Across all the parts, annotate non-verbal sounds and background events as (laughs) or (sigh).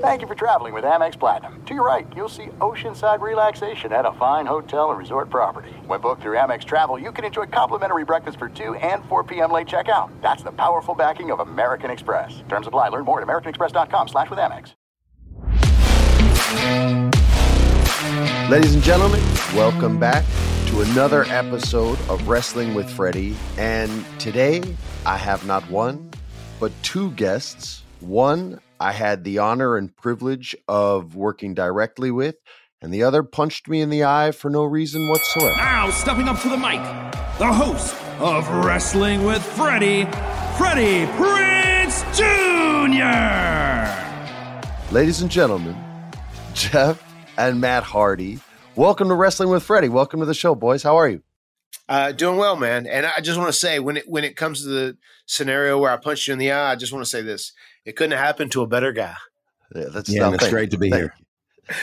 Thank you for traveling with Amex Platinum. To your right, you'll see oceanside relaxation at a fine hotel and resort property. When booked through Amex Travel, you can enjoy complimentary breakfast for 2 and 4 p.m. late checkout. That's the powerful backing of American Express. Terms apply. Learn more at americanexpress.com slash with Amex. Ladies and gentlemen, welcome back to another episode of Wrestling with Freddie. And today, I have not one, but two guests. One I had the honor and privilege of working directly with, and the other punched me in the eye for no reason whatsoever. Now, stepping up to the mic, the host of Wrestling with Freddie, Freddie Prinze Jr. Ladies and gentlemen, Jeff and Matt Hardy, welcome to Wrestling with Freddie. Welcome to the show, boys. How are you? Uh, doing well, man. And I just want to say, when it when it comes to the scenario where I punched you in the eye, I just want to say this: it couldn't have happened to a better guy. Yeah, that's yeah, it's great to be here. (laughs)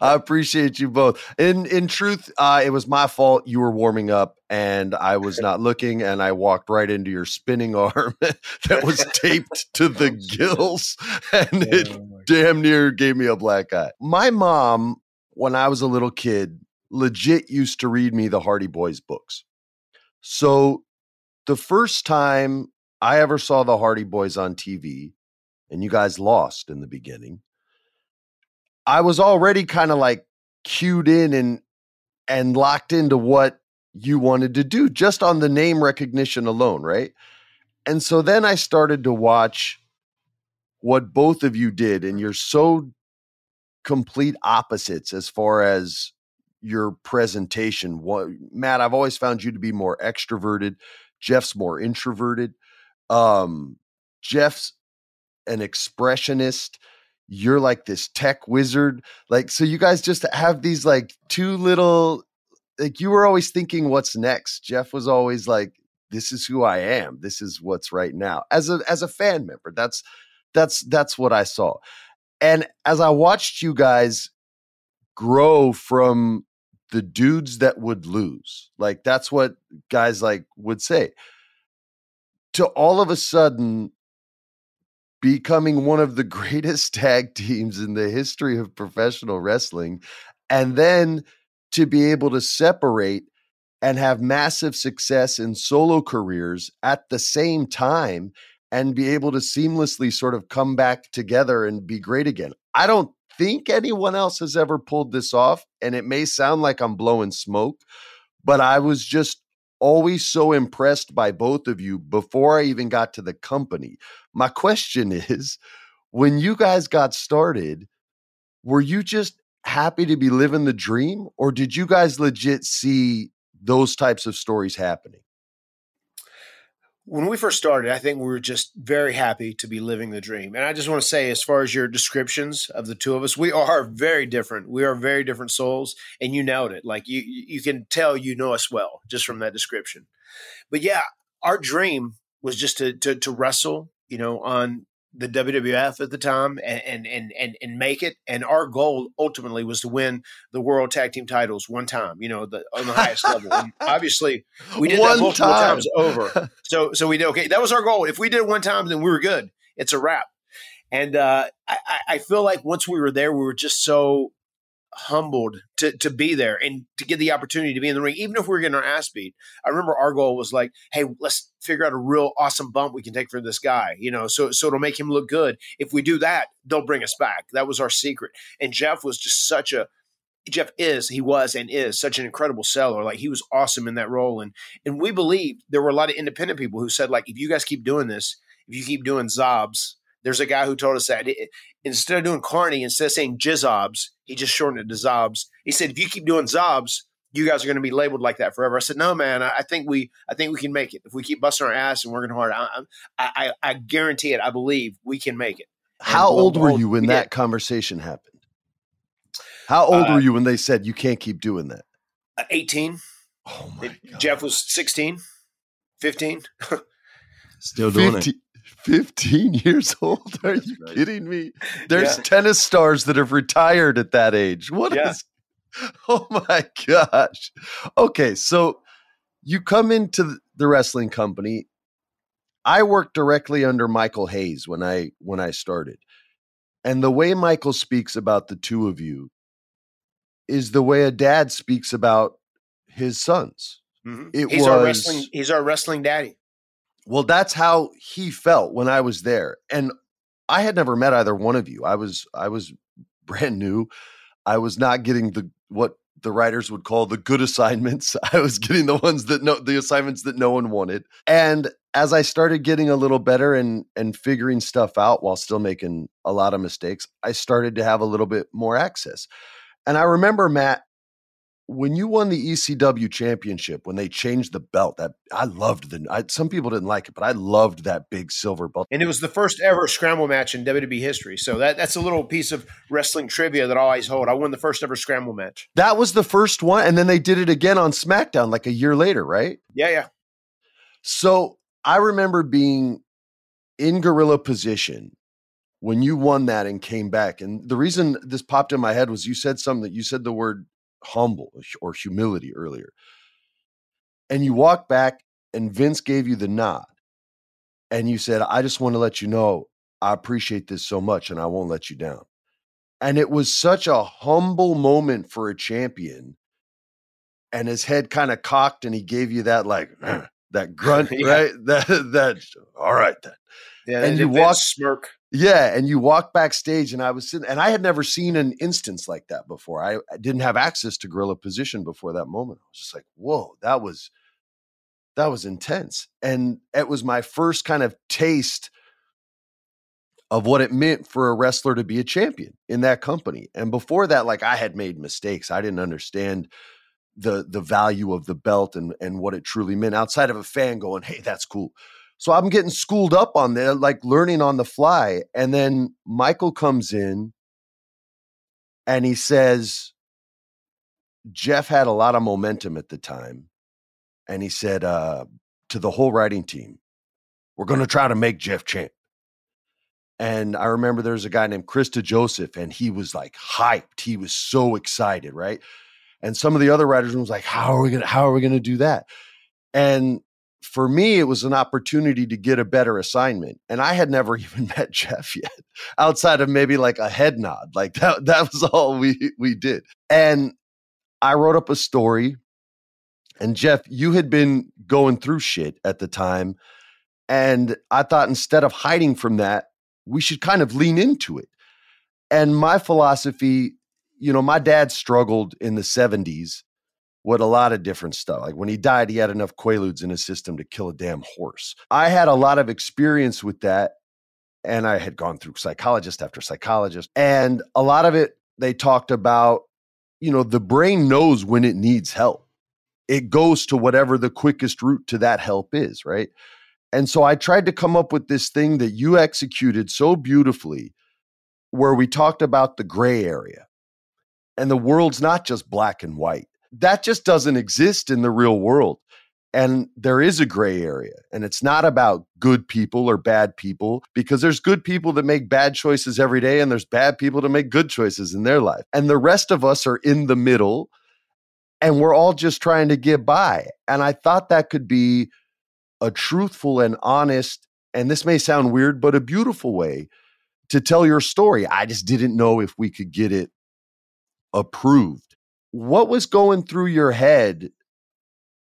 I appreciate you both. In in truth, uh, it was my fault. You were warming up, and I was not looking, and I walked right into your spinning (laughs) arm that was taped to the (laughs) gills, and it oh damn near gave me a black eye. My mom, when I was a little kid, legit used to read me the Hardy Boys books. So the first time I ever saw the Hardy Boys on TV, and you guys lost in the beginning, I was already kind of like cued in and and locked into what you wanted to do just on the name recognition alone, right? And so then I started to watch what both of you did, and you're so complete opposites as far as your presentation. What, Matt, I've always found you to be more extroverted. Jeff's more introverted. Um, Jeff's an expressionist. You're like this tech wizard. Like, so you guys just have these like two little, like, you were always thinking, what's next? Jeff was always like, this is who I am. This is what's right now. As a as a fan member, that's that's that's what I saw. And as I watched you guys grow from the dudes that would lose. Like that's what guys like would say. To all of a sudden becoming one of the (laughs) greatest tag teams in the history of professional wrestling and then to be able to separate and have massive success in solo careers at the same time and be able to seamlessly sort of come back together and be great again. I don't think anyone else has ever pulled this off. And it may sound like I'm blowing smoke, but I was just always so impressed by both of you before I even got to the company. My question (laughs) is when you guys got started, were you just happy to be living the dream, or did you guys legit see those types of stories happening? When we first started, I think we were just very happy to be living the dream. And I just want to say, as far as your descriptions of the two of us, we are very different. We are very different souls, and you nailed it. Like you, you can tell you know us well just from that description. But yeah, our dream was just to to, to wrestle, you know, on the WWF at the time and and and and make it. And our goal ultimately was to win the World Tag Team titles one time. You know, the on the highest level. And (laughs) obviously, we did One that multiple time. times over. (laughs) So so we did okay. That was our goal. If we did it one time, then we were good. It's a wrap. And uh, I, I I feel like once we were there, we were just so humbled to to be there and to get the opportunity to be in the ring, even if we're getting our ass beat. I remember our goal was like, hey, let's figure out a real awesome bump we can take for this guy, you know, so so it'll make him look good. If we do that, they'll bring us back. That was our secret. And Jeff was just such a Jeff is, he was and is such an incredible seller. Like he was awesome in that role. And and we believed there were a lot of independent people who said, like, if you guys keep doing this, if you keep doing Zobs, there's a guy who told us that instead of doing Carney, instead of saying Jizzobs, he just shortened it to Zobs. He said, if you keep doing Zobs, you guys are going to be labeled like that forever. I said, no, man, I, I think we, I think we can make it. If we keep busting our ass and working hard, I, I, I, I guarantee it. I believe we can make it. How And lo old and were you when we that did. conversation happened? How old Uh, were you when they said you can't keep doing that? Uh, 18. Oh my god. Jeff was 16, 15. (laughs) Still doing 50 15 (laughs) years old? Are you right. kidding me? There's Yeah. tennis stars that have retired at that age. What is? Yeah. (laughs) Oh my gosh. Okay, so you come into the wrestling company. I worked directly under Michael Hayes when I when I started. And the way Michael speaks about the two of you is the way a dad speaks about his sons. Mhm. It he's our was- wrestling. He's our wrestling daddy. Well, that's how he felt when I was there. And I had never met either one of you. I was I was (laughs) brand new. I was not getting the what the writers would call the good assignments. (laughs) I was getting the ones that no the assignments that no one wanted. And as I started getting a little better and and figuring stuff out while still making a lot of mistakes, I started to have a little bit more access. And I remember Matt when you won the ECW championship, when they changed the belt, that I loved the. I, some people didn't like it, but I loved that big silver belt. And it was the first ever scramble match in WWE history. So that, that's a little piece of wrestling trivia that I always hold. I won the first ever scramble match. That was the first one, and then they did it again on SmackDown like a year later, right? Yeah, yeah. So I remember being in gorilla position when you won that and came back. And the reason this popped in my head was you said something that you said the word humble or humility earlier. And you walked back and Vince gave you the nod. And you said, I just want to let you know I appreciate this so much and I won't let you down. And it was such a humble moment for a champion. And his head kind of cocked and he gave you that like (clears throat) that (laughs) grunt, Yeah. right? (laughs) That that all right then. Yeah, And you Vince walk- smirk. Yeah, and you walk backstage, and I was sitting, and I had never seen an instance like that before. I, I didn't have access to gorilla position before that moment. I was just like, "Whoa, that was that was intense," and it was my first kind of taste of what it meant for a wrestler to be a champion in that company. And before that, like I had made mistakes. I didn't understand the the value of the belt and and what it truly meant outside of a fan going, "Hey, that's cool." So I'm getting schooled up on there, like learning on the fly. And then Michael comes in and he says, Jeff had a lot of momentum at the time. And he said uh, to the whole writing team, We're going to try to make Jeff champ. And I remember there's a guy named Chris DeJoseph, and he was like hyped. He was so excited, right? And some of the other writers was like, How are we gonna how are we gonna do that? And for me, it was an opportunity to get a better assignment. And I had never (laughs) even met Jeff yet, outside of maybe like a head nod. Like that, that was all we we did. And I wrote up a story. And Jeff, you had been going through shit at the time. And I thought instead of hiding from that, we should kind of lean into it. And my philosophy, you know, my dad struggled in the 70s with a lot of different stuff. Like when he died, he had enough quaaludes in his system to kill a damn horse. I had a lot of experience with that. And I had gone through psychologist after psychologist. And a lot of it, they talked about, you know, the brain knows when it needs help. It goes to whatever the quickest route to that help is, right? And so I tried to come up with this thing that you executed so beautifully, where we talked about the gray area. And the world's not just black and white that just doesn't exist in the real world. And there is a gray area, and it's not about good people or bad people because there's good people that make bad choices every day, and there's bad people that make good choices in their life. And the rest of us are in the middle, and we're all just trying to get by. And I thought that could be a truthful and honest, and this may sound weird, but a beautiful way to tell your story. I just didn't know if we could get it approved. What was going through your head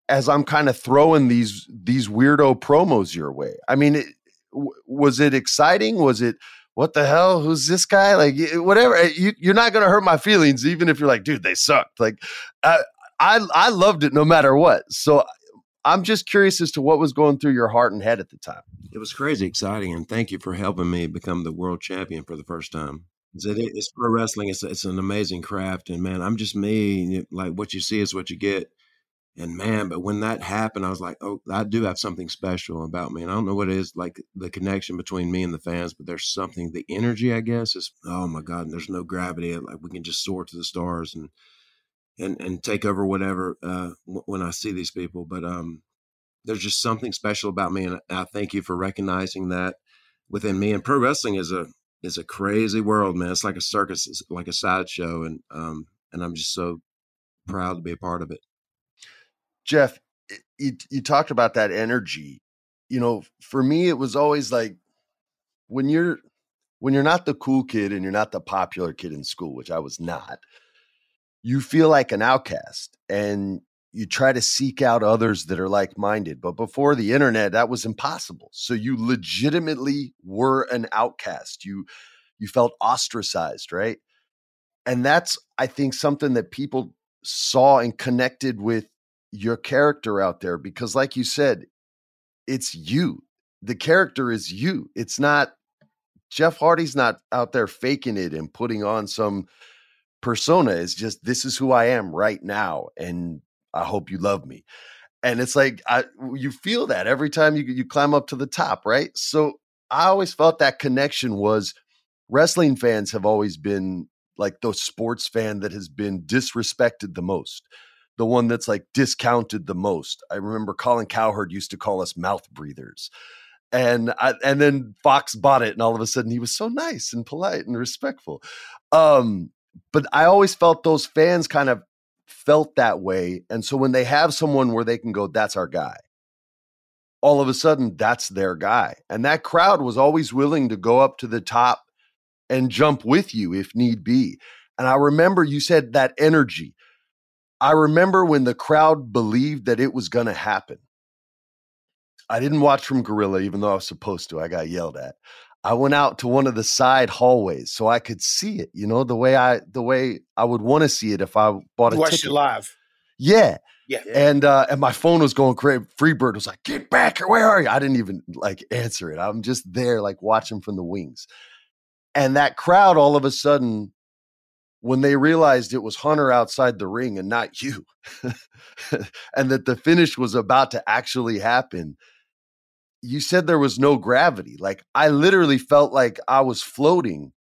as I'm kind of throwing these these weirdo promos your way? I mean, it, w- was it exciting? Was it what the hell? Who's this guy? Like whatever. Eh, you, you're not to hurt my feelings, even if you're like, dude, they sucked. Like I I I loved it no matter what. So I'm just curious as to what was going through your heart and head at the time. It was crazy exciting, and thank you for helping me become the world champion for the first time. It's pro wrestling. It's it's an amazing craft, and man, I'm just me. Like what you see is what you get. And man, but when that happened, I was like, oh, I do have something special about me. And I don't know what it is, like the connection between me and the fans, but there's something, the energy, I guess, is, oh my God, there's no gravity. Like we can just soar to the stars and, and, and take over whatever, uh, when I see these people. But, um, there's just something special about me. And I thank you for recognizing that within me. And pro wrestling is a, is a crazy world, man. It's like a circus, it's like a sideshow. And, um, and I'm just so proud to be a part of it. Jeff, you, you talked about that energy. You know, for me, it was always like when you're when you're not the cool kid and you're not the popular kid in school, which I was not, you feel like an outcast and you try to seek out others that are like minded. But before the internet, that was impossible. So you legitimately were an outcast. You you felt ostracized, right? And that's I think something that people saw and connected with your character out there because like you said it's you the character is you it's not jeff hardy's not out there faking it and putting on some persona it's just this is who i am right now and i hope you love me and it's like I, you feel that every time you you climb up to the top right so i always felt that connection was wrestling fans have always been like the sports fan that has been disrespected the most the one that's like discounted the most. I remember Colin Cowherd used to call us mouth breathers. And I, and then Fox bought it, and all of a sudden he was so nice and polite and respectful. Um, but I always felt those fans kind of felt that way, and so when they have someone where they can go, "That's our guy," all of a sudden that's their guy, and that crowd was always willing to go up to the top and jump with you if need be. And I remember you said that energy I remember when the crowd believed that it was going to happen. I didn't watch from Gorilla, even though I was supposed to. I got yelled at. I went out to one of the side hallways so I could see it. You know the way I the way I would want to see it if I bought a Watch ticket. it live. Yeah. Yeah. And uh, and my phone was going crazy. Freebird was like, "Get back here! Where are you?" I didn't even like answer it. I'm just there, like watching from the wings. And that crowd, all of a sudden, when they realized it was Hunter outside the ring and not you, (laughs) and that the finish was about to actually happen, you said there was no gravity. Like I literally felt like I was floating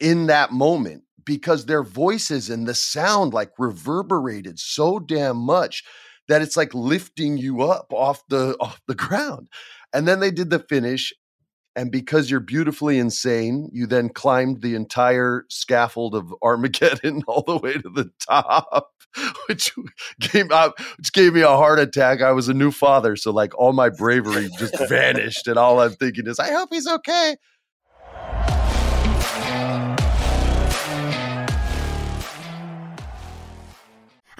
in that moment because their voices and the sound like reverberated so damn much that it's like lifting you up off the (laughs) off the ground. And then they did the finish and because you're beautifully insane, you then climbed the entire scaffold of Armageddon (laughs) all the way to the top, (laughs) which gave out, which gave me a heart attack. I was a new father, so like all my bravery just (laughs) vanished, and all I'm thinking is, I hope he's okay.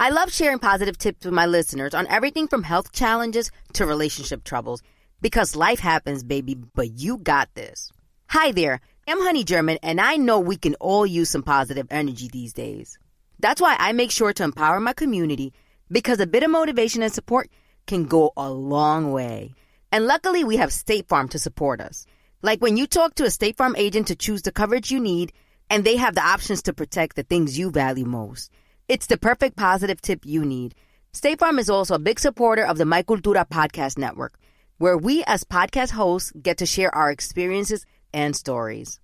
I love sharing positive tips with my listeners on everything from health challenges to relationship troubles. Because life happens, baby, but you got this. Hi there, I'm Honey German, and I know we can all use some positive energy these days. That's why I make sure to empower my community because a bit of motivation and support can go a long way. And luckily, we have State Farm to support us. Like when you talk to a State Farm agent to choose the coverage you need, and they have the options to protect the things you value most. It's the perfect positive tip you need. State Farm is also a big supporter of the My Cultura podcast network where we as podcast hosts get to share our experiences and stories.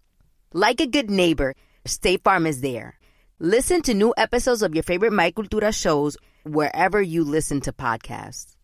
Like a good neighbor, State Farm is there. Listen to new episodes of your favorite My Cultura shows wherever you listen to podcasts.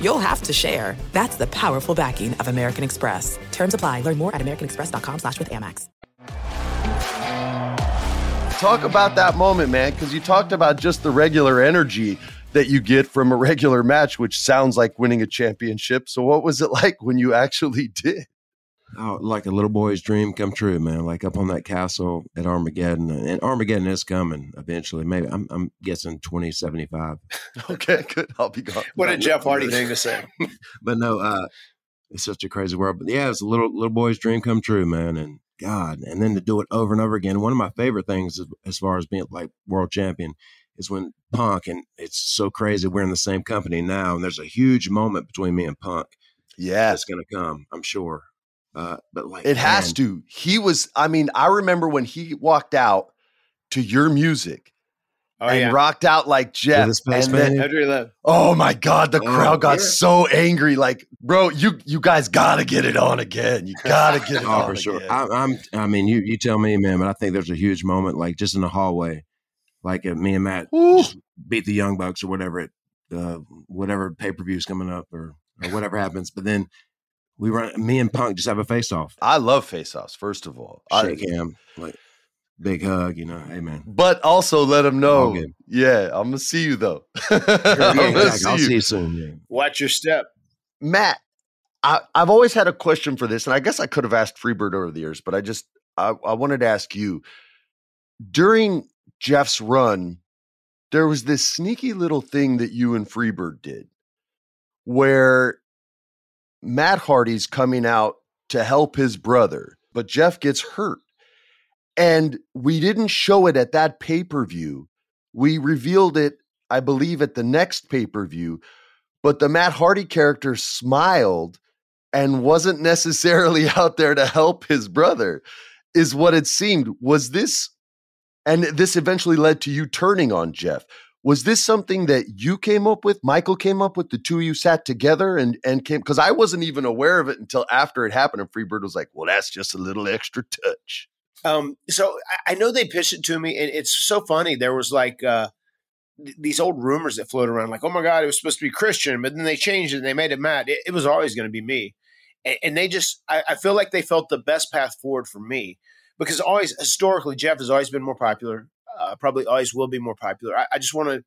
you'll have to share. That's the powerful backing of American Express. Terms apply. Learn more at americanexpress.com slash with Amex. Talk about that moment, man, because you talked about just the regular energy that you get from a regular match, which sounds like winning a championship. So, what was it (laughs) like when you actually did? Oh, like a little boy's dream come true, man. Like up on that castle at Armageddon, and Armageddon is coming eventually. Maybe I'm, I'm guessing 2075. (laughs) Okay, good. I'll be gone. What a Jeff Hardy thing to say. (laughs) but no, uh, it's such a crazy world. But yeah, it's a little little boy's dream come true, man. And God, and then to do it over and over again. One of my favorite things as, as far as being like world champion is when Punk, and it's so crazy. We're in the same company now, and there's a huge moment between me and Punk. Yeah, that's going to come, I'm sure. Uh, but like it has man, to. He was. I mean, I remember when he walked out to your music Oh, and yeah. rocked out like Jeff. and then- painted? Audrey Love. oh my God, the Oh, crowd got yeah. so angry. Like, bro, you you guys got to get it on again. You got to get it (laughs) Oh, on for sure. again. I, I'm. I mean, you you tell me, man. But I think there's a huge moment, like just in the hallway, like uh, me and Matt just beat the Young Bucks or whatever it, uh, whatever pay per view is coming up or or whatever happens. But then we run. Me and Punk just have a face off, I love face-offs. First of all, I- shake hand, like big hug. You know, hey man. but also let him know. good. Yeah, I'm gonna see you though. (laughs) I'm Yeah, gonna exactly. I'll see you. see you soon. Yeah. Watch your step. Matt, I, I've always had a question for this, and I guess I could have asked Freebird over the years, but I just I, I wanted to ask you. During Jeff's run, there was this sneaky little thing that you and Freebird did where Matt Hardy's coming out to help his brother, but Jeff gets hurt. And we didn't show it at that pay-per-view. We revealed it, I believe, at the next pay-per-view but the Matt Hardy character smiled and wasn't necessarily (laughs) out there to help his brother, is what it seemed. Was this, and this eventually led to you turning on Jeff. Was this something that you came up with? Michael came up with the two of you sat together and and came because I wasn't even aware of it until after it happened. And Freebird was like, "Well, that's just a little extra touch." Um, so I, I know they pitched it to me, and it's so funny. There was like uh, th- these old rumors that float around, like, "Oh my God, it was supposed to be Christian," but then they changed it and they made it Matt. It, it was always going to be me, and, and they just, I, I feel like they felt the best path forward for me because always historically, Jeff has always been more popular. Uh, probably always will be more popular. I, I just want to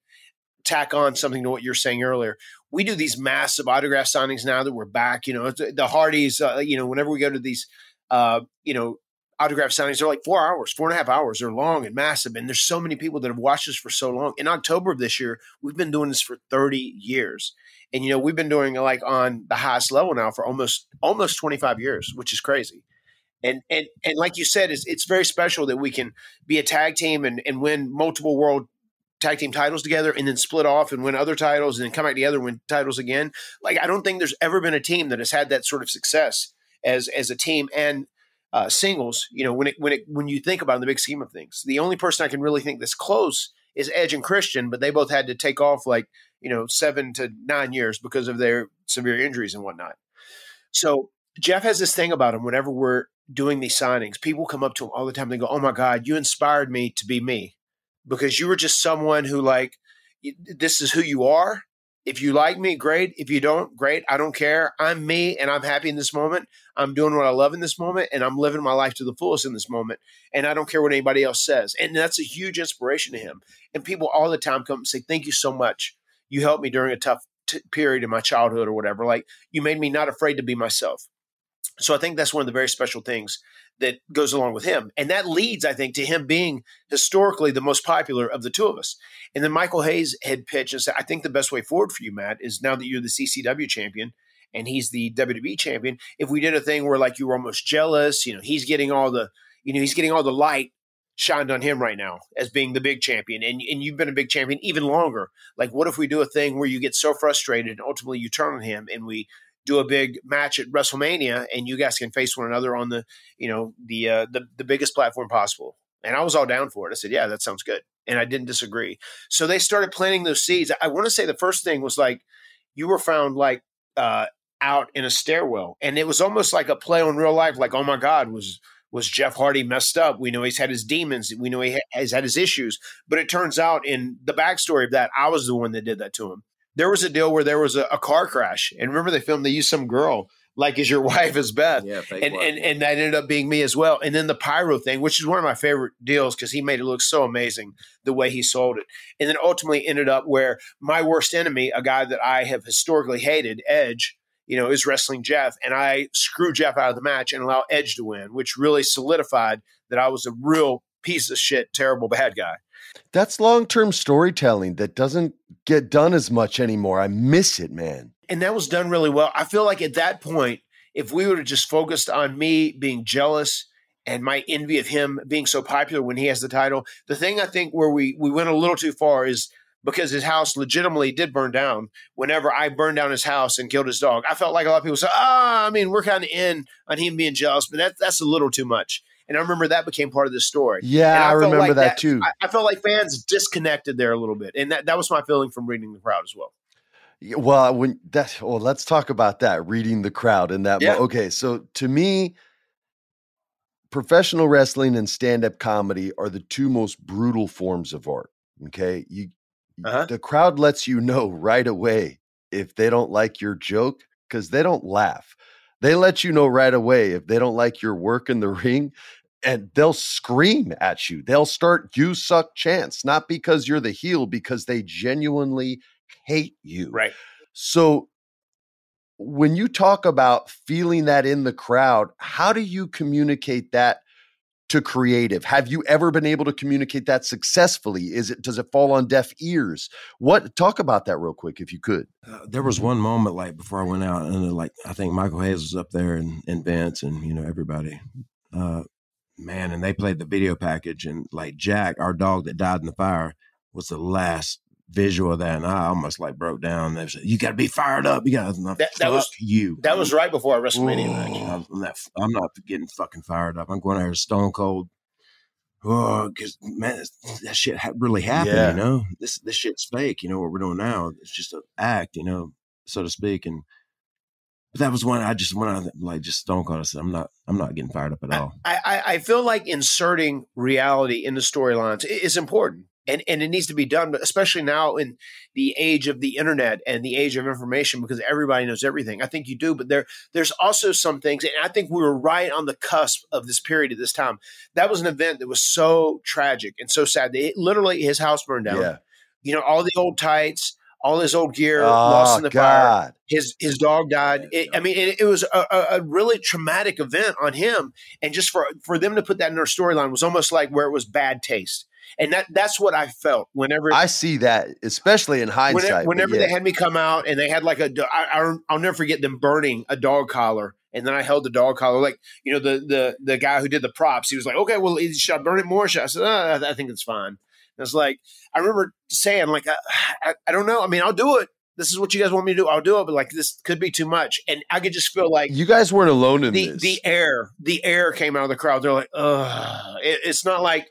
tack on something to what you're saying earlier. We do these massive autograph signings now that we're back. You know, the Hardys. Uh, you know, whenever we go to these, uh, you know, autograph signings, they're like four hours, four and a half hours. They're long and massive, and there's so many people that have watched us for so long. In October of this year, we've been doing this for 30 years, and you know, we've been doing like on the highest level now for almost almost 25 years, which is crazy. And and and like you said, it's it's very special that we can be a tag team and, and win multiple world tag team titles together and then split off and win other titles and then come back together and win titles again. Like I don't think there's ever been a team that has had that sort of success as as a team and uh, singles. You know, when it when it when you think about it in the big scheme of things, the only person I can really think that's close is Edge and Christian, but they both had to take off like you know seven to nine years because of their severe injuries and whatnot. So Jeff has this thing about him. Whenever we're doing these signings, people come up to him all the time. They go, "Oh my God, you inspired me to be me," because you were just someone who like this is who you are. If you like me, great. If you don't, great. I don't care. I'm me and I'm happy in this moment. I'm doing what I love in this moment and I'm living my life to the fullest in this moment. And I don't care what anybody else says. And that's a huge inspiration to him. And people all the time come and say, Thank you so much. You helped me during a tough t- period in my childhood or whatever. Like you made me not afraid to be myself. So I think that's one of the very special things that goes along with him. And that leads, I think, to him being historically the most popular of the two of us. And then Michael Hayes had pitched and said, I think the best way forward for you, Matt, is now that you're the ECW champion and he's the WWE champion, if we did a thing where like you were almost jealous, you know, he's getting all the, you know, he's getting all the light shined on him right now as being the big champion and, and you've been a big champion even longer like what if we do a thing where you get so frustrated and ultimately you turn on him and we do a big match at WrestleMania, and you guys can face one another on the you know the uh, the the biggest platform possible. And I was all down for it. I said, yeah, that sounds good, and I didn't disagree. So they started planting those seeds. I want to say the first thing was like you were found like uh, out in a stairwell, and it was almost like a play on real life. Like, oh my God, was was Jeff Hardy messed up? We know he's had his demons. We know he has had his issues. But it turns out in the backstory of that, I was the one that did that to him there was a deal where there was a, a car crash, and remember they filmed they used some girl like is your (laughs) wife is Beth, yeah, and, and and that ended up being me as well. And then the pyro thing, which is one of my favorite deals because he made it look so amazing the way he sold it, and then ultimately ended up where my worst enemy, a guy that I have historically hated, Edge, you know, is wrestling Jeff, and I screw Jeff out of the match and allow Edge to win, which really solidified that I was a real piece of shit, terrible bad guy. That's long term storytelling that doesn't get done as much anymore. I miss it, man. And that was done really well. I feel like at that point, if we would have just focused on me being jealous and my envy of him being so popular when he has the title, the thing I think where we we went a little too far is because his house legitimately did burn down. Whenever I burned down his house and killed his dog, I felt like a lot of people said, "Ah, oh, I mean, we're kind of in on him being jealous, but that, that's a little too much." And I remember that became part of the story. Yeah, I, I remember like that, that, too. I, I, felt like fans disconnected there a little bit, and that, that was my feeling from reading the crowd as well. Well, when that well, let's talk about that. Reading the crowd and that. Yeah. Okay, so to me, professional wrestling and stand-up comedy are the two most brutal forms of art. Okay, you uh-huh. the crowd lets you know right away if they don't like your joke because they don't laugh. They let you know right away if they don't like your work in the (laughs) ring and they'll scream at you. They'll start you suck chance, not because you're the heel, because they genuinely hate you. Right. So when you talk about feeling that in the crowd, how do you communicate that to creative? Have you ever been able to communicate that successfully? Is it does it fall on deaf ears? What talk about that real quick if you could. Uh, there was one moment like before I went out and like I think Michael Hayes was up there and, and Vince and you know everybody. Uh, man, and they played the video package and like Jack, our dog that died in the fire, was the last visual of that, and I almost like broke down. They said, "You got to be fired up. You got to that, that was you." That was right before WrestleMania. I'm not, I'm not getting fucking fired up. I'm going out here stone cold. Oh, because man, that shit ha- really happened. Yeah. You know, this this shit's fake. You know what we're doing now? It's just an act. You know, so to speak. And but that was one I just when I like just stone cold. I said, I'm not I'm not getting fired up at all. I I, I feel like inserting reality in the storylines is important and and it needs to be done but especially now in the age of the internet and the age of information because everybody knows everything i think you do but there there's also some things and i think we were right on the cusp of this period at this time that was an event that was so tragic and so sad it, literally his house burned down yeah. you know all the old tights all his old gear oh, lost ah, in the God. fire. His his dog died. It, I mean, it, it was a, a, really traumatic event on him, and just for for them to put that in their storyline was almost like where it was bad taste and that that's what I felt whenever I see that, especially in hindsight. Whenever, whenever yeah. they had me come out and they had like a, I, I'll never forget them burning a dog collar, and then I held the dog collar, like you know the the the guy who did the props. He was like, "Okay, well, should I burn it more?" Should I? I said, oh, "I think it's fine." And it's like I remember saying, like, I, I, I don't know. I mean, I'll do it this is what you guys want me to do. I'll do it, but like this could be too much. And I could just feel like you guys weren't alone in the, this. The air, the air came out of the crowd. They're like, ugh. It, it's not like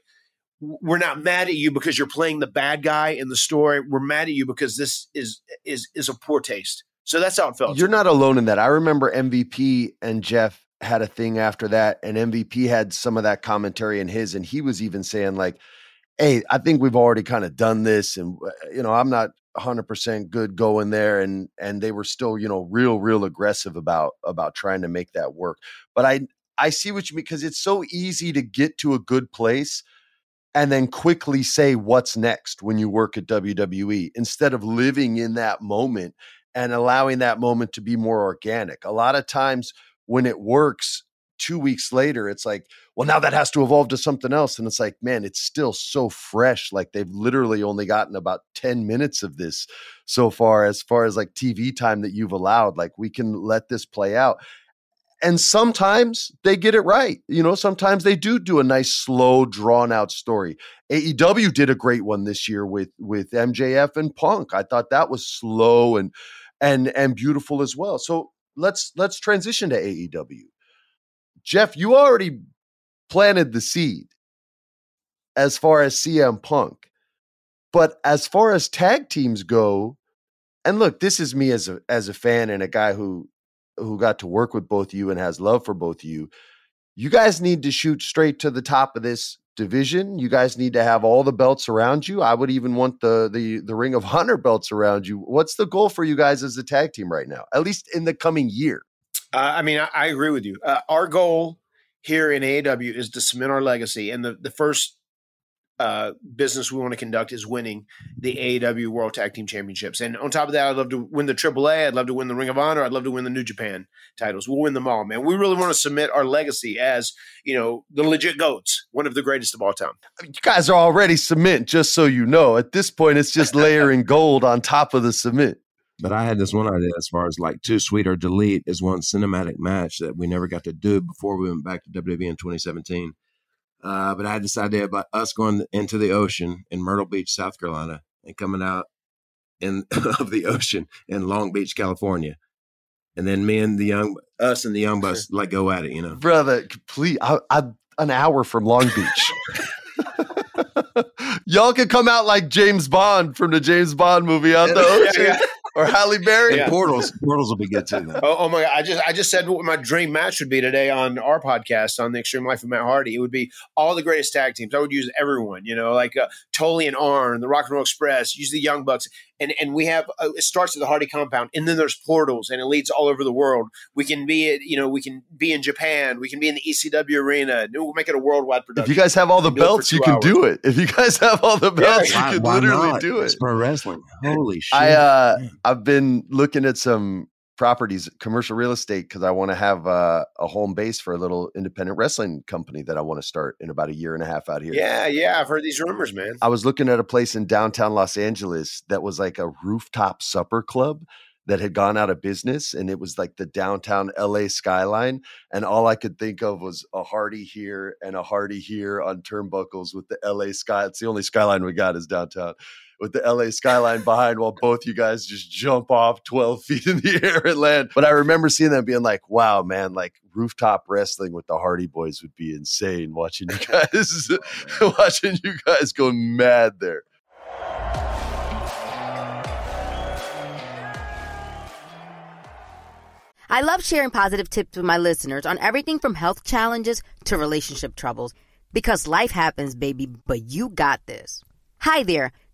we're not mad at you because you're playing the bad guy in the story. We're mad at you because this is is is a poor taste. So that's how it felt. You're not alone in that. I remember MVP and Jeff had a thing after that, and MVP had some of that commentary in his, and he was even saying like, "Hey, I think we've already kind of done this, and uh, you know, I'm not 100% good going there and and they were still you know real real aggressive about about trying to make that work but i i see what you mean because it's so easy to get to a good place and then quickly say what's next when you work at WWE instead of living in that moment and allowing that moment to be more organic. A lot of times when it works, two weeks later, it's like, well, now that has to evolve to something else. And it's like, man, it's still so fresh. Like they've literally only gotten about 10 minutes of this so far, as far as like TV time that you've allowed. Like we can let this play out and sometimes they get it right. You know, sometimes they do do a nice, slow, drawn out story. AEW did a great one this year with with MJF and Punk. I thought that was slow and and and beautiful as well. So let's let's transition to AEW. Jeff, you already planted the seed as far as CM Punk. But as far as tag teams go, and look, this is me as a as a fan and a guy who who got to work with both you and has love for both of you. You guys need to shoot straight to the top of this division. You guys need to have all the belts around you. I would even want the the the Ring of Honor belts around you. What's the goal for you guys as a tag team right now? At least in the coming year. Uh, I mean, I, I, agree with you. Uh, our goal here in AEW is to cement our legacy, and the the first uh, business we want to conduct is winning the AEW World Tag Team Championships. And on top of that, I'd love to win the AAA. I'd love to win the Ring of Honor. I'd love to win the New Japan titles. We'll win them all, man. We really want to submit our legacy as, you know, the legit GOATs, one of the greatest of all time. You guys are already cement, just so you know. At this point, it's just layering gold on top of the cement. But I had this one idea as far as like Too Sweet or Delete is one cinematic match that we never got to do before we went back to WWE in 2017 uh, but I had this idea about us going into the ocean in Myrtle Beach, South Carolina, and coming out in (laughs) of the ocean in Long Beach, California. And then me and the young us and the young bucks (laughs) like go at it, you know. Brother, I, I an hour from Long Beach. (laughs) Y'all could come out like James Bond from the James Bond movie out the ocean. Yeah, yeah or Halle Berry. Yeah. Portals, portals will be good too. Oh, oh, my god! I just I just said what my dream match would be today on our podcast on the Extreme Life of Matt Hardy. It would be all the greatest tag teams. I would use everyone, you know, like uh, Tully and Arn, the Rock and Roll Express. Use the Young Bucks, and and we have uh, it starts at the Hardy compound, and then there's portals, and it leads all over the world. We can be at you know we can be in Japan, we can be in the ECW arena. We'll make it a worldwide production. If you guys have all the belts, you can hours. do it. If you guys have all the belts, yeah, you can literally not? do it. It's pro wrestling. Holy shit! I uh, I've been looking at some properties, commercial real estate, because I want to have uh, a home base for a little independent wrestling company that I want to start in about a year and a half out here. Yeah, yeah, I've heard these rumors, man. I was looking at a place in downtown Los Angeles that was like a rooftop supper club that had gone out of business and it was like the downtown LA skyline and all I could think of was a Hardy here and a Hardy here on turnbuckles with the LA sky it's the only skyline we got is downtown with the LA skyline behind while both you guys just jump off 12 feet in the air and land. But I remember seeing them being like, wow, man, like rooftop wrestling with the Hardy Boys would be insane watching you (laughs) guys, (laughs) watching you guys go mad there. I love sharing positive tips with my listeners on everything from health challenges to relationship troubles because life happens, baby, but you got this. Hi there.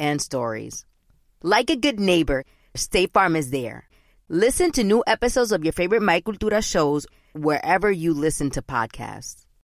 and stories. Like a good neighbor, State Farm is there. Listen to new episodes of your favorite My Cultura shows wherever you listen to podcasts.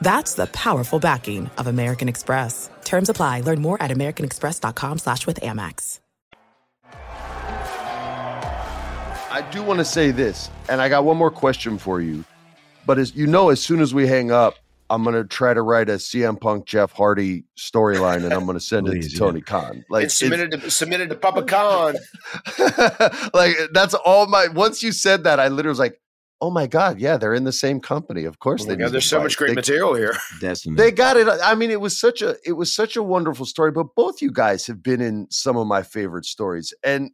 That's the powerful backing of American Express. Terms apply. Learn more at americanexpress.com slash with Amex. I do want to say this, and I got one more question for you. But as you know, as soon as we hang up, I'm gonna try to write a CM Punk Jeff Hardy storyline, and I'm gonna send it to Tony Khan. Like It's submitted to submitted to Papa Khan. (laughs) like that's all my. Once you said that, I literally was like, "Oh my god, yeah, they're in the same company. Of course Oh they." my God, need there's so fight. much great They- material here. (laughs) Destiny. They got it. I mean, it was such a it was such a wonderful story. But both you guys have been in some of my favorite stories, and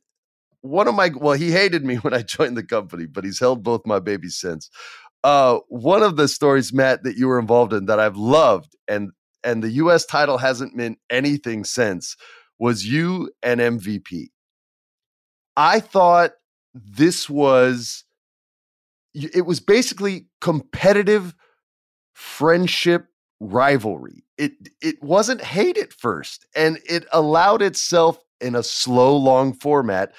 one of my well, he hated me (laughs) when I joined the company, but he's held both my babies since. Uh, one of the stories, Matt, that you were involved in that I've loved, and and the U.S. title hasn't meant anything since, was you an MVP. I thought this was y- it was basically competitive friendship rivalry. It it wasn't hate at first, and it allowed itself in a slow, long format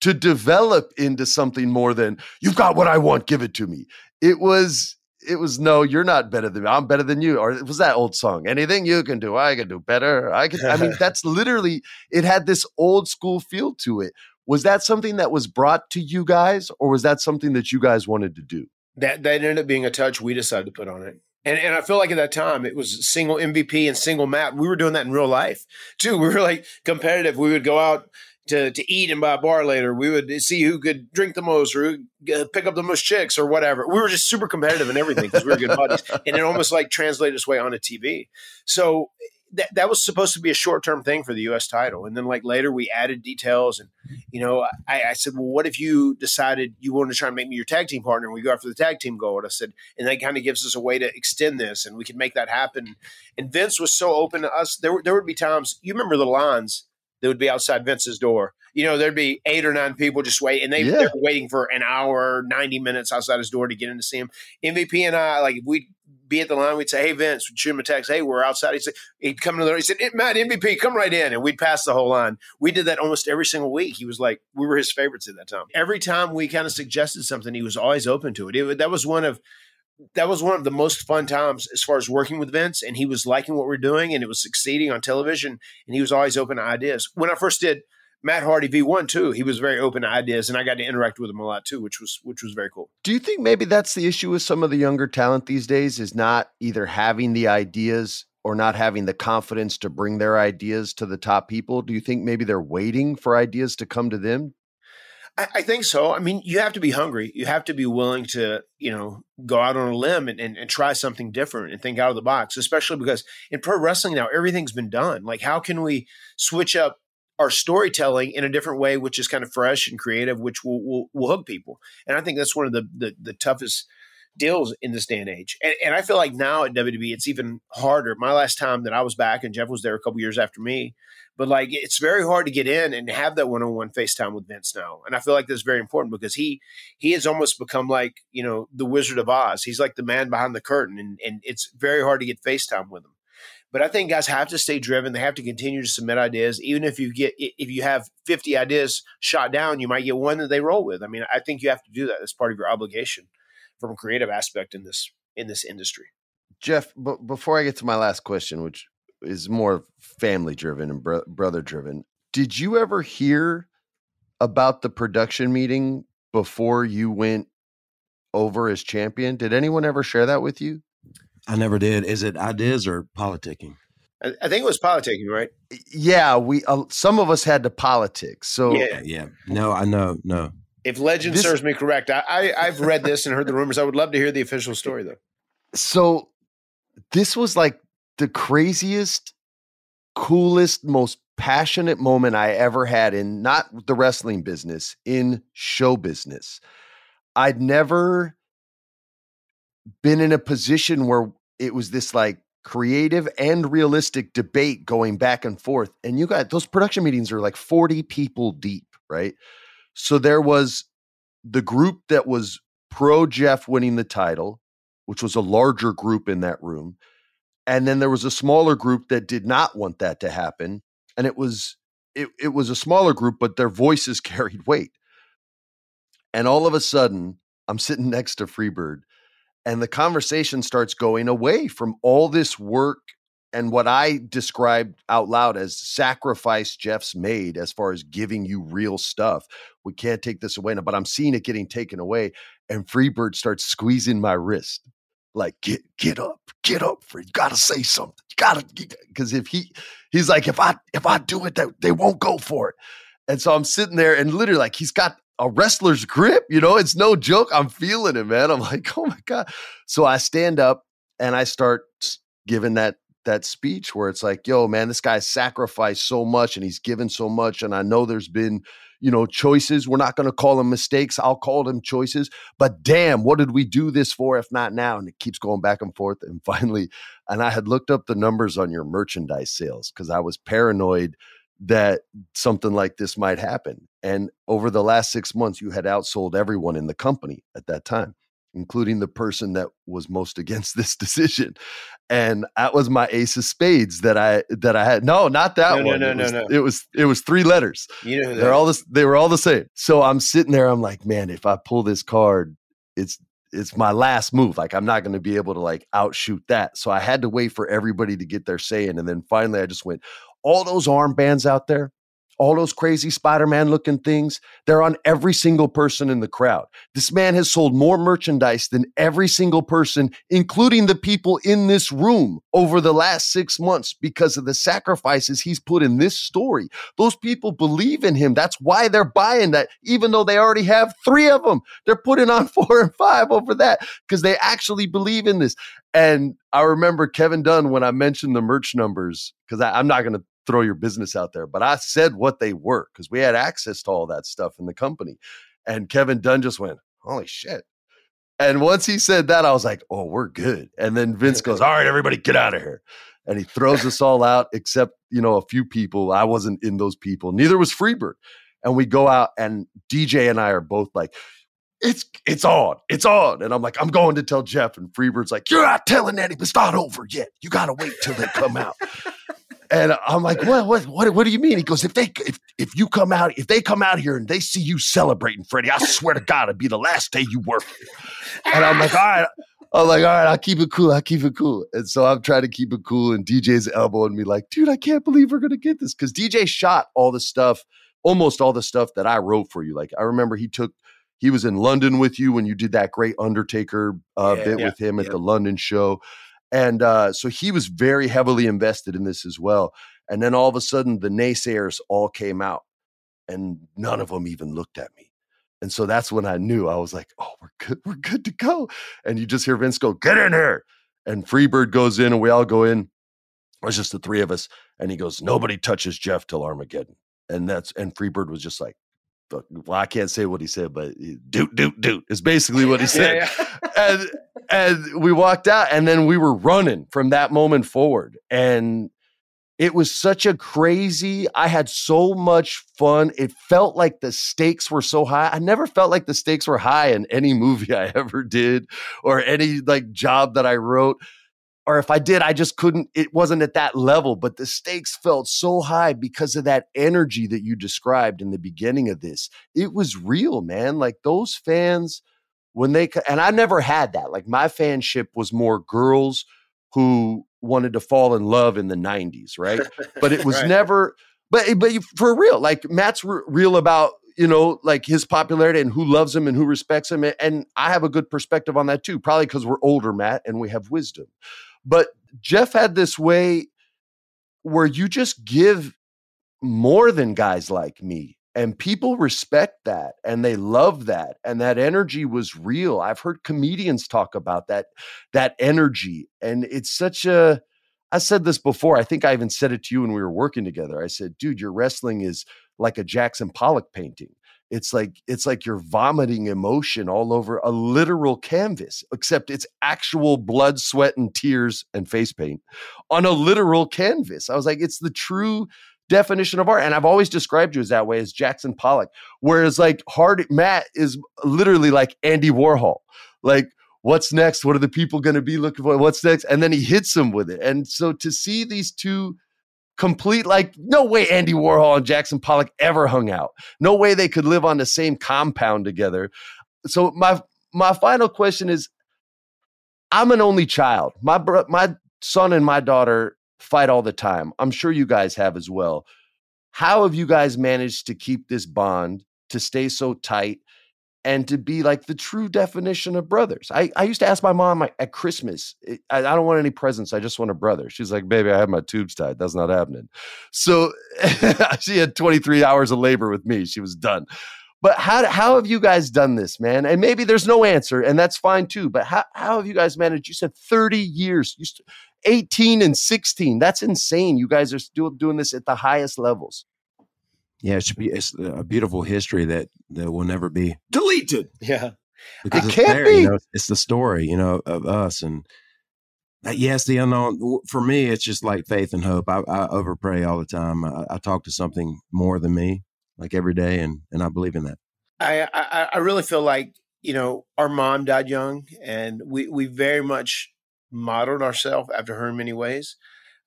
to develop into something more than you've got what I want, give it to me. It was it was no, you're not better than me. I'm better than you. Or it was that old song. Anything you can do, I can do better. I can. I mean, (laughs) that's literally. It had this old school feel to it. Was that something that was brought to you guys, or was that something that you guys wanted to do? That that ended up being a touch we decided to put on it. And and I feel like at that time it was single MVP and single Matt. We were doing that in real life too. (laughs) We were like competitive. We would go out to to eat and buy a bar later. We would see who could drink the most or who uh, pick up the most chicks or whatever. We were just super competitive in everything because we were good buddies. And it almost like translated its way onto TV. So that that was supposed to be a short term thing for the U.S. title, and then like later we added details, and you know I, I said, well, what if you decided you wanted to try and make me your tag team partner, and we go after the tag team gold? I said, and that kind of gives us a way to extend this, and we can make that happen. And Vince was so open to us. There, there would be times you remember the lines that would be outside Vince's door. You know, there'd be eight or nine people just wait, and they, Yeah. they were waiting for an hour, ninety minutes outside his door to get in to see him. MVP and I, like, if we'd be at the line, we'd say, "Hey, Vince," we'd shoot him a text, "Hey, we're outside." He'd say, he'd come to the door. He said, "Eh, "Matt, MVP, come right in," and we'd pass the whole line. We did that almost every single week. He was like, we were his favorites at that time. Every time we kind of suggested something, he was always open to it. it that was one of that was one of the most fun times as far as working with Vince, and he was liking what we're doing, and it was succeeding on television, and he was always open to ideas. When I first did Matt Hardy V1 too, he was very open to ideas, and I got to interact with him a lot too, which was which was very cool. Do you think maybe that's the issue with some of the younger talent these days is not either having the ideas or not having the confidence to bring their ideas to the top people? Do you think maybe they're waiting for ideas to come to them? I, I think so. I mean, you have to be hungry. You have to be willing to, you know, go out on a limb and, and, and try something different and think out of the box, especially because in pro wrestling now, everything's been done. Like, how can we switch up our storytelling in a different way, which is kind of fresh and creative, which will, will, will hook people? And I think that's one of the, the, the toughest deals in this day and age. And, and I feel like now at WWE, it's even harder. My last time that I was back, and Jeff was there a couple years after me, but like it's very hard to get in and have that one-on-one FaceTime with Vince now. And I feel like that's very important because he he has almost become like, you know, the Wizard of Oz. He's like the man behind the curtain and, and it's very hard to get FaceTime with him. But I think guys have to stay driven. They have to continue to submit ideas, even if you get if you have fifty ideas shot down, you might get one that they roll with. I mean, I think you have to do that. That's part of your obligation from a creative aspect in this in this industry. Jeff, but before I get to my last question, which is more family driven and bro- brother driven, did you ever hear about the production meeting before you went over as champion? Did anyone ever share that with you? I never did. Is it ideas or politicking? I, I think it was politicking, right? Yeah, we uh, some of us had to politics. So Yeah. Yeah. No, I know. No. If legend This- serves me correct, I, I I've read this and heard the rumors. I would love to hear the official story though. so this was like the craziest coolest most passionate moment i ever had in not the wrestling business in show business i'd never been in a position where it was this like creative and realistic debate going back and forth and you got those production meetings are like 40 people deep right so there was the group that was pro jeff winning the title which was a larger group in that room. And then there was a smaller group that did not want that to happen. And it was it, it was a smaller group, but their voices (laughs) carried weight. And all of a sudden, I'm sitting next to Freebird, and the conversation starts going away from all this work and what I described out loud as sacrifice Jeff's made as far as giving you real stuff. We can't take this away now, but I'm seeing it getting taken away. And Freebird starts squeezing my wrist like get get up get up for you gotta say something you gotta because if he he's like if i if i do it they, they won't go for it and so i'm sitting there and literally like he's got a wrestler's grip you know it's no joke i'm feeling it man i'm like (laughs) oh my god so i stand up and i start giving that that speech where it's like yo man this guy sacrificed so much and he's given so much and i know there's been you know choices we're not going to call them mistakes i'll call them choices but damn, what did we do this for if not now? And it keeps going back and forth. And (laughs) finally, and I had looked up the numbers on your merchandise sales because I was paranoid that something like this might happen. And over the last six months, you had outsold everyone in the company at that time, including the person that was most (laughs) against this decision. And that was my ace of spades that I that I had. No, not that No, no, one. no, it, no, was, no. it was it was three letters. You know that They're all this. They were all the same. So I'm sitting there. I'm like, man, if I pull this card, it's it's my last move. Like I'm not going to be able to like outshoot that. So I had to wait for everybody to get their say in, and then finally I just went. All those armbands out there, all those crazy Spider-Man looking things, they're on every single person in the crowd. This man has sold more merchandise than every single person, including the people in this room, over the last six months because of the sacrifices he's put in this story. Those people believe in him. That's why they're buying that, even though they already have three of them. They're putting on (laughs) four and five over that because they actually believe in this. And I remember Kevin Dunn when I mentioned the merch numbers, because I'm not going to throw your business out there, but I said what they were because we had access to all that stuff in the company. And Kevin Dunn just went, Holy shit. And once he said that, I was like, Oh, we're good. And then Vince (laughs) goes, All right, everybody, get out of here. And he throws us all out, except, you know, a few people. I wasn't in those people. Neither was Freebird. And we go out, and DJ and I are both like, it's it's on, it's on. And I'm like, I'm going to tell Jeff. And Freebird's like, You're not telling anybody, it's not over yet. You gotta wait till they come out. And I'm like, what, what, what, what do you mean? He goes, if they, if, if you come out, if they come out here and they see you celebrating, Freddie, I swear to God, it'd be the last day you work. And I'm like, all right. I'm like, all right, I'll keep it cool. I'll keep it cool. And so I'm trying to keep it cool. And DJ's elbowing me like, dude, I can't believe we're going to get this. Cause DJ shot all the stuff, almost all the stuff that I wrote for you. Like I remember he took, he was in London with you when you did that great Undertaker uh, Yeah, bit yeah, with him at yeah. the London show. And uh, so he was very heavily invested in this as well. And then all of a sudden, the naysayers all came out, and none of them even looked at me. And so that's when I knew I was like, "Oh, we're good, we're good to go." And you just hear Vince go, "Get in here!" And Freebird goes in, and we all go in. It was just the three of us, and he goes, "Nobody touches Jeff till Armageddon." And that's and Freebird was just like, "Well, I can't say what he said, but doot doot doot is basically what he said." (laughs) and and we walked out and then we were running from that moment forward and it was such a crazy i had so much fun. It felt like the stakes were so high. I never felt like the stakes were high in any (laughs) movie i ever did or any like job that i wrote or if I did, I just couldn't, it wasn't at that level. But the stakes felt so high because of that energy that you described in the beginning of this. It was real, man. Like those fans, when they, and I never had that. Like my fanship was more girls who wanted to fall in love in the 90s, right? But it (laughs) was right. never, but, eh, but for real, like Matt's real about you know, like his popularity and who loves him and who respects him. And I have a good perspective on that too, probably because we're older, Matt, and we have wisdom. But Jeff had this way where you just give more than guys like me. And people respect that and they love that. And that energy was real. I've heard comedians talk about that, that energy. And it's such a, I said this before. I think I even said it to you when we were working together. I said, dude, your wrestling is like a Jackson Pollock painting. It's like it's like you're vomiting emotion all over a literal canvas, except it's actual blood, sweat, and tears and face paint on a literal canvas. I was like, it's the true definition of art. And I've always described you as that way as Jackson Pollock. Whereas like hard Matt is literally like Andy Warhol. Like, what's next? What are the people going to be looking for? What's next? And then he hits them with it. And so to see these two complete like no way Andy Warhol and Jackson Pollock ever hung out. No way they could live on the same compound together. So my my final question is I'm an only child. My bro- my son and my daughter fight all the time. I'm sure you guys have as well. How have you guys managed to keep this bond to stay so tight and to be like the true definition of brothers. I, I used to ask my mom at Christmas, eh, I, I don't want any presents. I just want a brother. She's like, baby, I have my tubes tied. That's not happening. So (laughs) she had 23 hours of labor with me. She was done. But how, how have you guys done this, man? And maybe there's no answer, and that's fine too. But how, how have you guys managed? You said 30 years, 18 and 16. That's insane. You guys are still doing this at the highest levels. Yeah, it should be. It's a beautiful history that that will never be deleted. Yeah, because it can't there, be. You know, it's the story, you know, of us and. Uh, yes, the unknown. For me, it's just like faith and hope. I, I over pray all the time. I, I, talk to something more than me, like every day, and and I believe in that. I, I I really feel like you know our mom died young, and we we very much modeled ourselves after her in many ways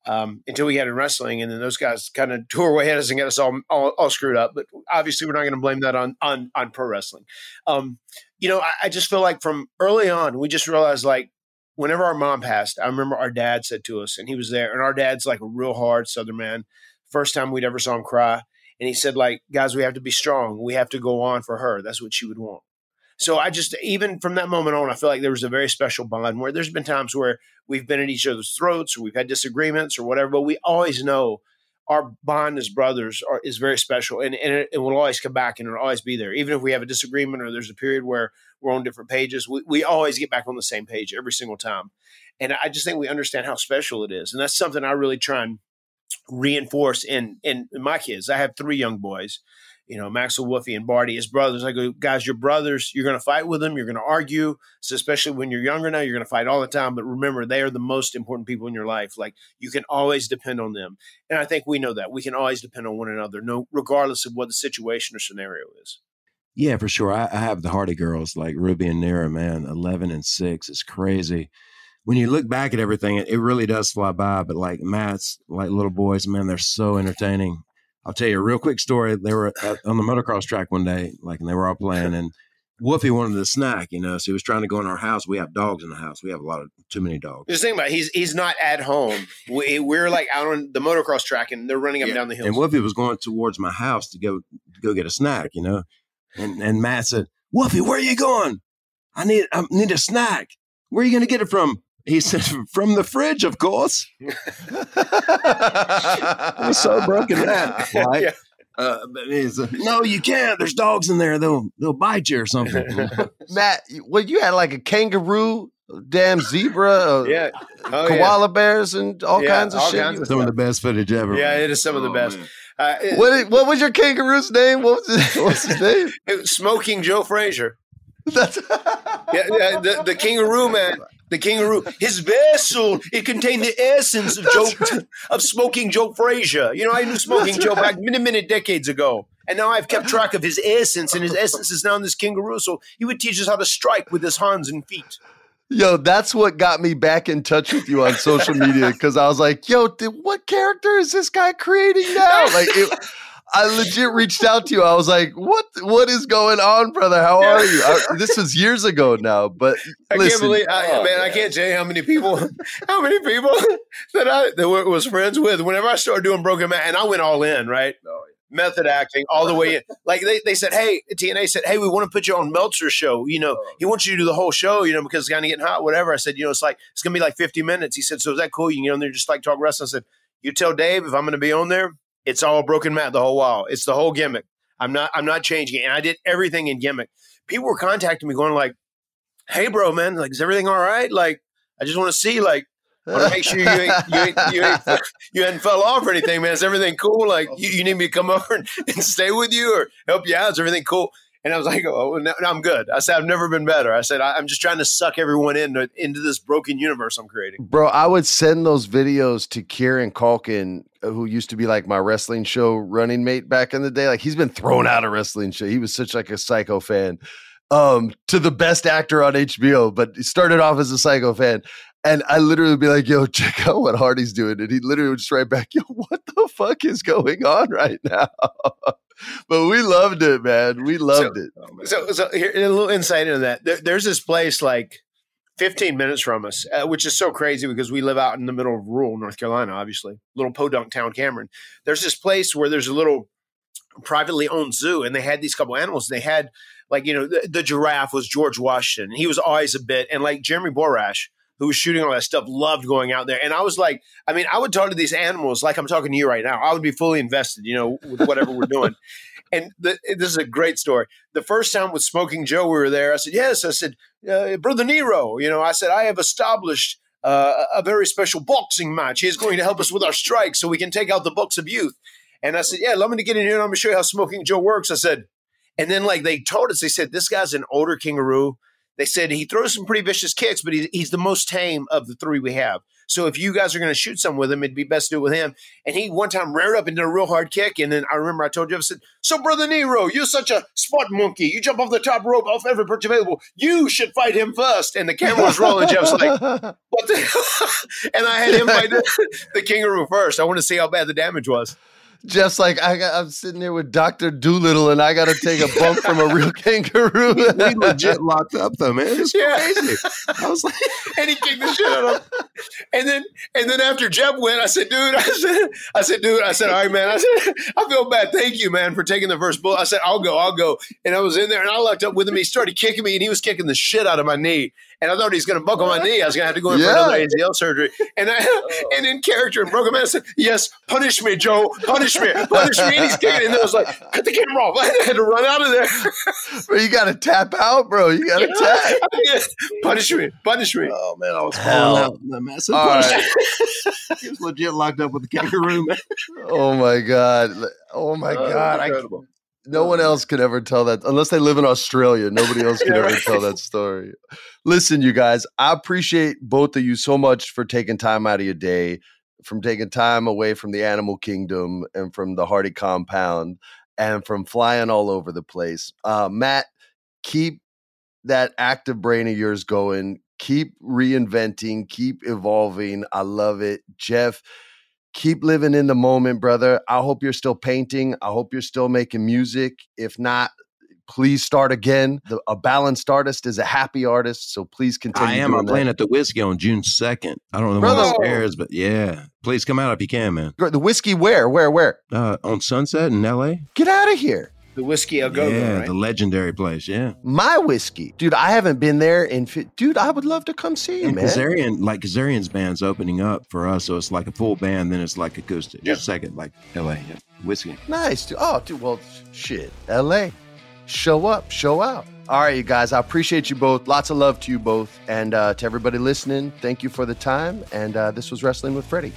um, until we got in wrestling, and then those guys kind of (laughs) tore away at us and got us all, all, all screwed up. But obviously, we're not going to blame that on on on pro wrestling. Um, you know, I, I, just feel like from early on, we just realized like whenever our mom passed, I remember our dad said to us, and he was there, and our dad's like a real hard Southern man. First time we'd ever saw him cry, and he said like, guys, we have to be strong. We have to go on for her. That's what she would want. So I just even from that moment on, I feel like there was a very special bond where there's been times where we've been at each other's throats or we've had disagreements or whatever, but we always know our bond as brothers are, is very special and, and it, it, will always come back and it'll always be there. Even if we have a disagreement or there's a period where we're on different pages, we, we always get back on the same page every single time. And I just think we understand how special it is. And that's something I really try and reinforce in, in, in my kids. I have three young boys you know, Maxel Wolfie and Barty as brothers. I go, guys, you're brothers. You're going to fight with them. You're going to argue. So especially when you're younger now, you're going to fight all the time. But remember, they are the most important people in your life. Like you can always depend on them. And I think we know that we can always depend on one another, no, regardless of what the situation or scenario is. Yeah, for sure. I, I have the Hardy girls like Ruby and Nera, man, 11 and six is crazy. When you look back at everything, it really does fly by. But like Matt's, like little boys, man, they're so entertaining. I'll tell you a real quick story. They were at, on the motocross track one day, like, and they were all playing, and Wolfie wanted a snack, you know, so he was trying to go in our house. We have dogs in the house. We have a lot of too many dogs. Just think about it. he's he's not at home. We, we're like out on the motocross track, and they're running up yeah. and down the hill. And Wolfie was going towards my house to go to go get a snack, you know, and and Matt said, "Wolfie, where are you going? I need I need a snack. Where are you going to get it from?" He said, "From the fridge, of course." (laughs) I was so broken that, right? Yeah. Uh, no, you can't. There's dogs in there. They'll they'll bite you or something. (laughs) Matt, well, you had like a kangaroo, damn zebra, uh, (laughs) yeah, oh, koala yeah. bears, and all yeah, kinds of all shit. Kinds of some of the best footage ever. Yeah, it is some oh, of the oh, best. Uh, it, what what was your kangaroo's name? What was his, what's his name? Smoking Joe Frazier. That's yeah, yeah, the, the kangaroo man the kangaroo, his vessel, it contained the essence of Joe, right. of smoking Joe Frazier. You know, I knew smoking That's Joe right. back many, many decades ago. And now I've kept track of his essence, and his essence is now in this kangaroo. So he would teach us how to strike with his hands and feet. Yo, that's what got me back in touch with you on social media because I was like, yo, th- what character is this guy creating now? (laughs) Like, it, I legit reached out to you. I was like, "What? What is going on, brother? How are you?" I, this was years ago now, but I listen, can't believe, I, man, I can't tell you how many people, (laughs) how many people (laughs) that I that was friends with. Whenever I started doing Broken Matt, and I went all in, right? Oh, Method acting all the way in. Like they, they said, hey, TNA said, hey, we want to put you on Meltzer's show. You know, oh. he wants you to do the whole show, you know, because it's kind of getting hot, whatever. I said, you know, it's like, it's going to be like 50 minutes. He said, so is that cool? You can get on there just like talk wrestling. I said, you tell Dave if I'm going to be on there, it's all Broken Matt the whole while. It's the whole gimmick. I'm not, I'm not changing it. And I did everything in gimmick. People were contacting me going like, hey, bro, man, like, is everything all right? Like, I just want to see, like, want to make sure you ain't, you ain't, you ain't, you hadn't fell off or anything, man. Is everything cool? Like, you, you need me to come (laughs) over and, and stay with you or help you out? Is everything cool? And I was like, oh, no, no, I'm good. I said, I've never been better. I said, I, I'm just trying to suck everyone in into this broken universe I'm creating. bro, I would send those videos to Kieran Culkin, uh, who used to be like my wrestling show running mate back in the day. Like he's been thrown out of wrestling show. He was such like a psycho fan. Um, to the best actor on HBO, but he started off as a psycho fan. And I literally be like, yo, (laughs) check out what Hardy's doing. And he literally would just write back, yo, what the fuck is going on right now? (laughs) but we loved it, man. We loved it. So, so here, a little insight into that. There, there's this place like 15 minutes from us, uh, which is so crazy because we live out in the middle of rural North Carolina, obviously, little podunk town, Cameron. There's this place where there's a little privately owned zoo, and they had these couple animals. They had like you know the, the giraffe was George Washington. He was always a bit, and like Jeremy Borash. Who was shooting all that stuff? Loved going out there, and I was like, I mean, I would talk to these animals like I'm talking to you right now. I would be fully invested, you know, with whatever we're doing. (laughs) And the, this is a great story. The first time with Smoking Joe, we were there. I said, "Yes." I said, uh, "Brother Nero," you know, I said, "I have established uh, a very special boxing match. He is going to help us with our strike, so we can take out the Bucks of Youth." And I said, "Yeah, let me to get in here, and I'm going to show you how Smoking Joe works." I said, and then like they told us, they said this guy's an older kangaroo. They said he throws some pretty vicious kicks, but he, he's the most tame of the three we have. So if you guys are going to shoot some with him, it'd be best to do it with him. And he one time reared up and did a real hard kick. And then I remember I told you, I said, So, Brother Nero, you're such a spot monkey. You jump off the top rope off every perch available. You should fight him first. And the camera was rolling. Jeff's like, What the? (laughs) and I had him fight (laughs) the, the kangaroo first. I want to see how bad the damage was. Jeff's like, I got, I'm sitting there with Doctor Doolittle, and I got to take a bump from a real (laughs) kangaroo. we legit locked up though, man. It's Yeah. crazy. I was like, (laughs) and he kicked the shit out of him. And then, and then after Jeff went, I said, dude, (laughs) I said, I said, dude, I said, all right, man. I said, I feel bad. Thank you, man, for taking the first bullet. I said, I'll go, I'll go. And I was in there and I locked up with him. He started kicking me and he was kicking the shit out of my knee. And I thought he was going to buckle my knee. I was going to have to go in for another ACL surgery. And I, oh. and in character and Broken Matt, I said, yes, punish me, Joe, punish me, punish me. And he's kicking. And I was like, cut the camera off. (laughs) I had to run out of there. (laughs) bro, you got to tap out, bro. You got to tap. (laughs) punish me, punish me. oh man, I was Hell. falling out. Man, I said, All right. he was legit locked up with the kangaroo, man. Oh my god. Oh my oh, god. I, no one else could ever tell that unless they live in Australia. Nobody else could Yeah, ever right. tell that (laughs) story. Listen, you guys, I appreciate both of you so much for taking time out of your day, from taking time away from the animal kingdom and from the Hardy compound and from flying all over the place. Uh, Matt, keep that active brain of yours going. Keep reinventing, keep evolving. I love it. Jeff, keep living in the moment, brother. I hope you're still painting. I hope you're still making music. If not, please start again. The, a balanced artist is a happy artist, so please continue. I am. I'm that. playing at the whiskey on June second. I don't know Brother- when the airs, but yeah, please come out if you can, man. The whiskey, where, where, where? Uh, on Sunset in L.A. Get out of here. The whiskey a go yeah, right? the legendary place. Yeah. My whiskey, dude. I haven't been there in. fi- Dude, I would love to come see you, And man. Kazarian, like Kazarian's band's opening up for us, so it's like a full band, then it's like acoustic. Just a second, like LA, yeah. whiskey. Nice. Dude. Oh, dude. Well, shit. L.A. Show up. Show out. All right, you guys. I appreciate you both. Lots of love to you both, and uh, to everybody listening. Thank you for the time. And uh, this was wrestling with Freddie.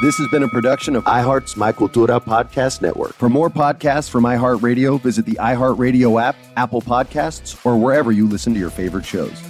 This has been a production of iHeart's My Cultura podcast network. For more podcasts from iHeartRadio, visit the iHeartRadio app, Apple Podcasts, or wherever you listen to your favorite shows.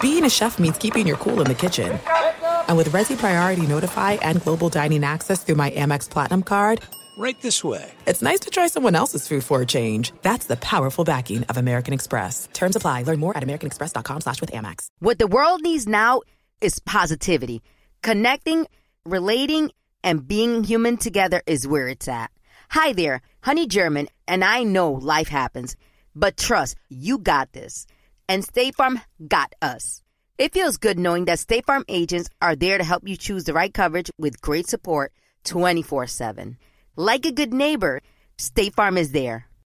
Being a chef means keeping your cool in the kitchen. And with Resy Priority Notify and Global Dining Access through my Amex Platinum card, Right this way. it's nice to try someone else's food for a change. That's the powerful backing of American Express. Terms apply. Learn more at americanexpress.com slash with Amex. What the world needs now is positivity. Connecting, relating, and being human together is where it's at. Hi there, Honey German, and I know life happens, but trust, you got this. And State Farm got us. It feels good knowing that State Farm agents are there to help you choose the right coverage with great support 24 7. Like a good neighbor, State Farm is there.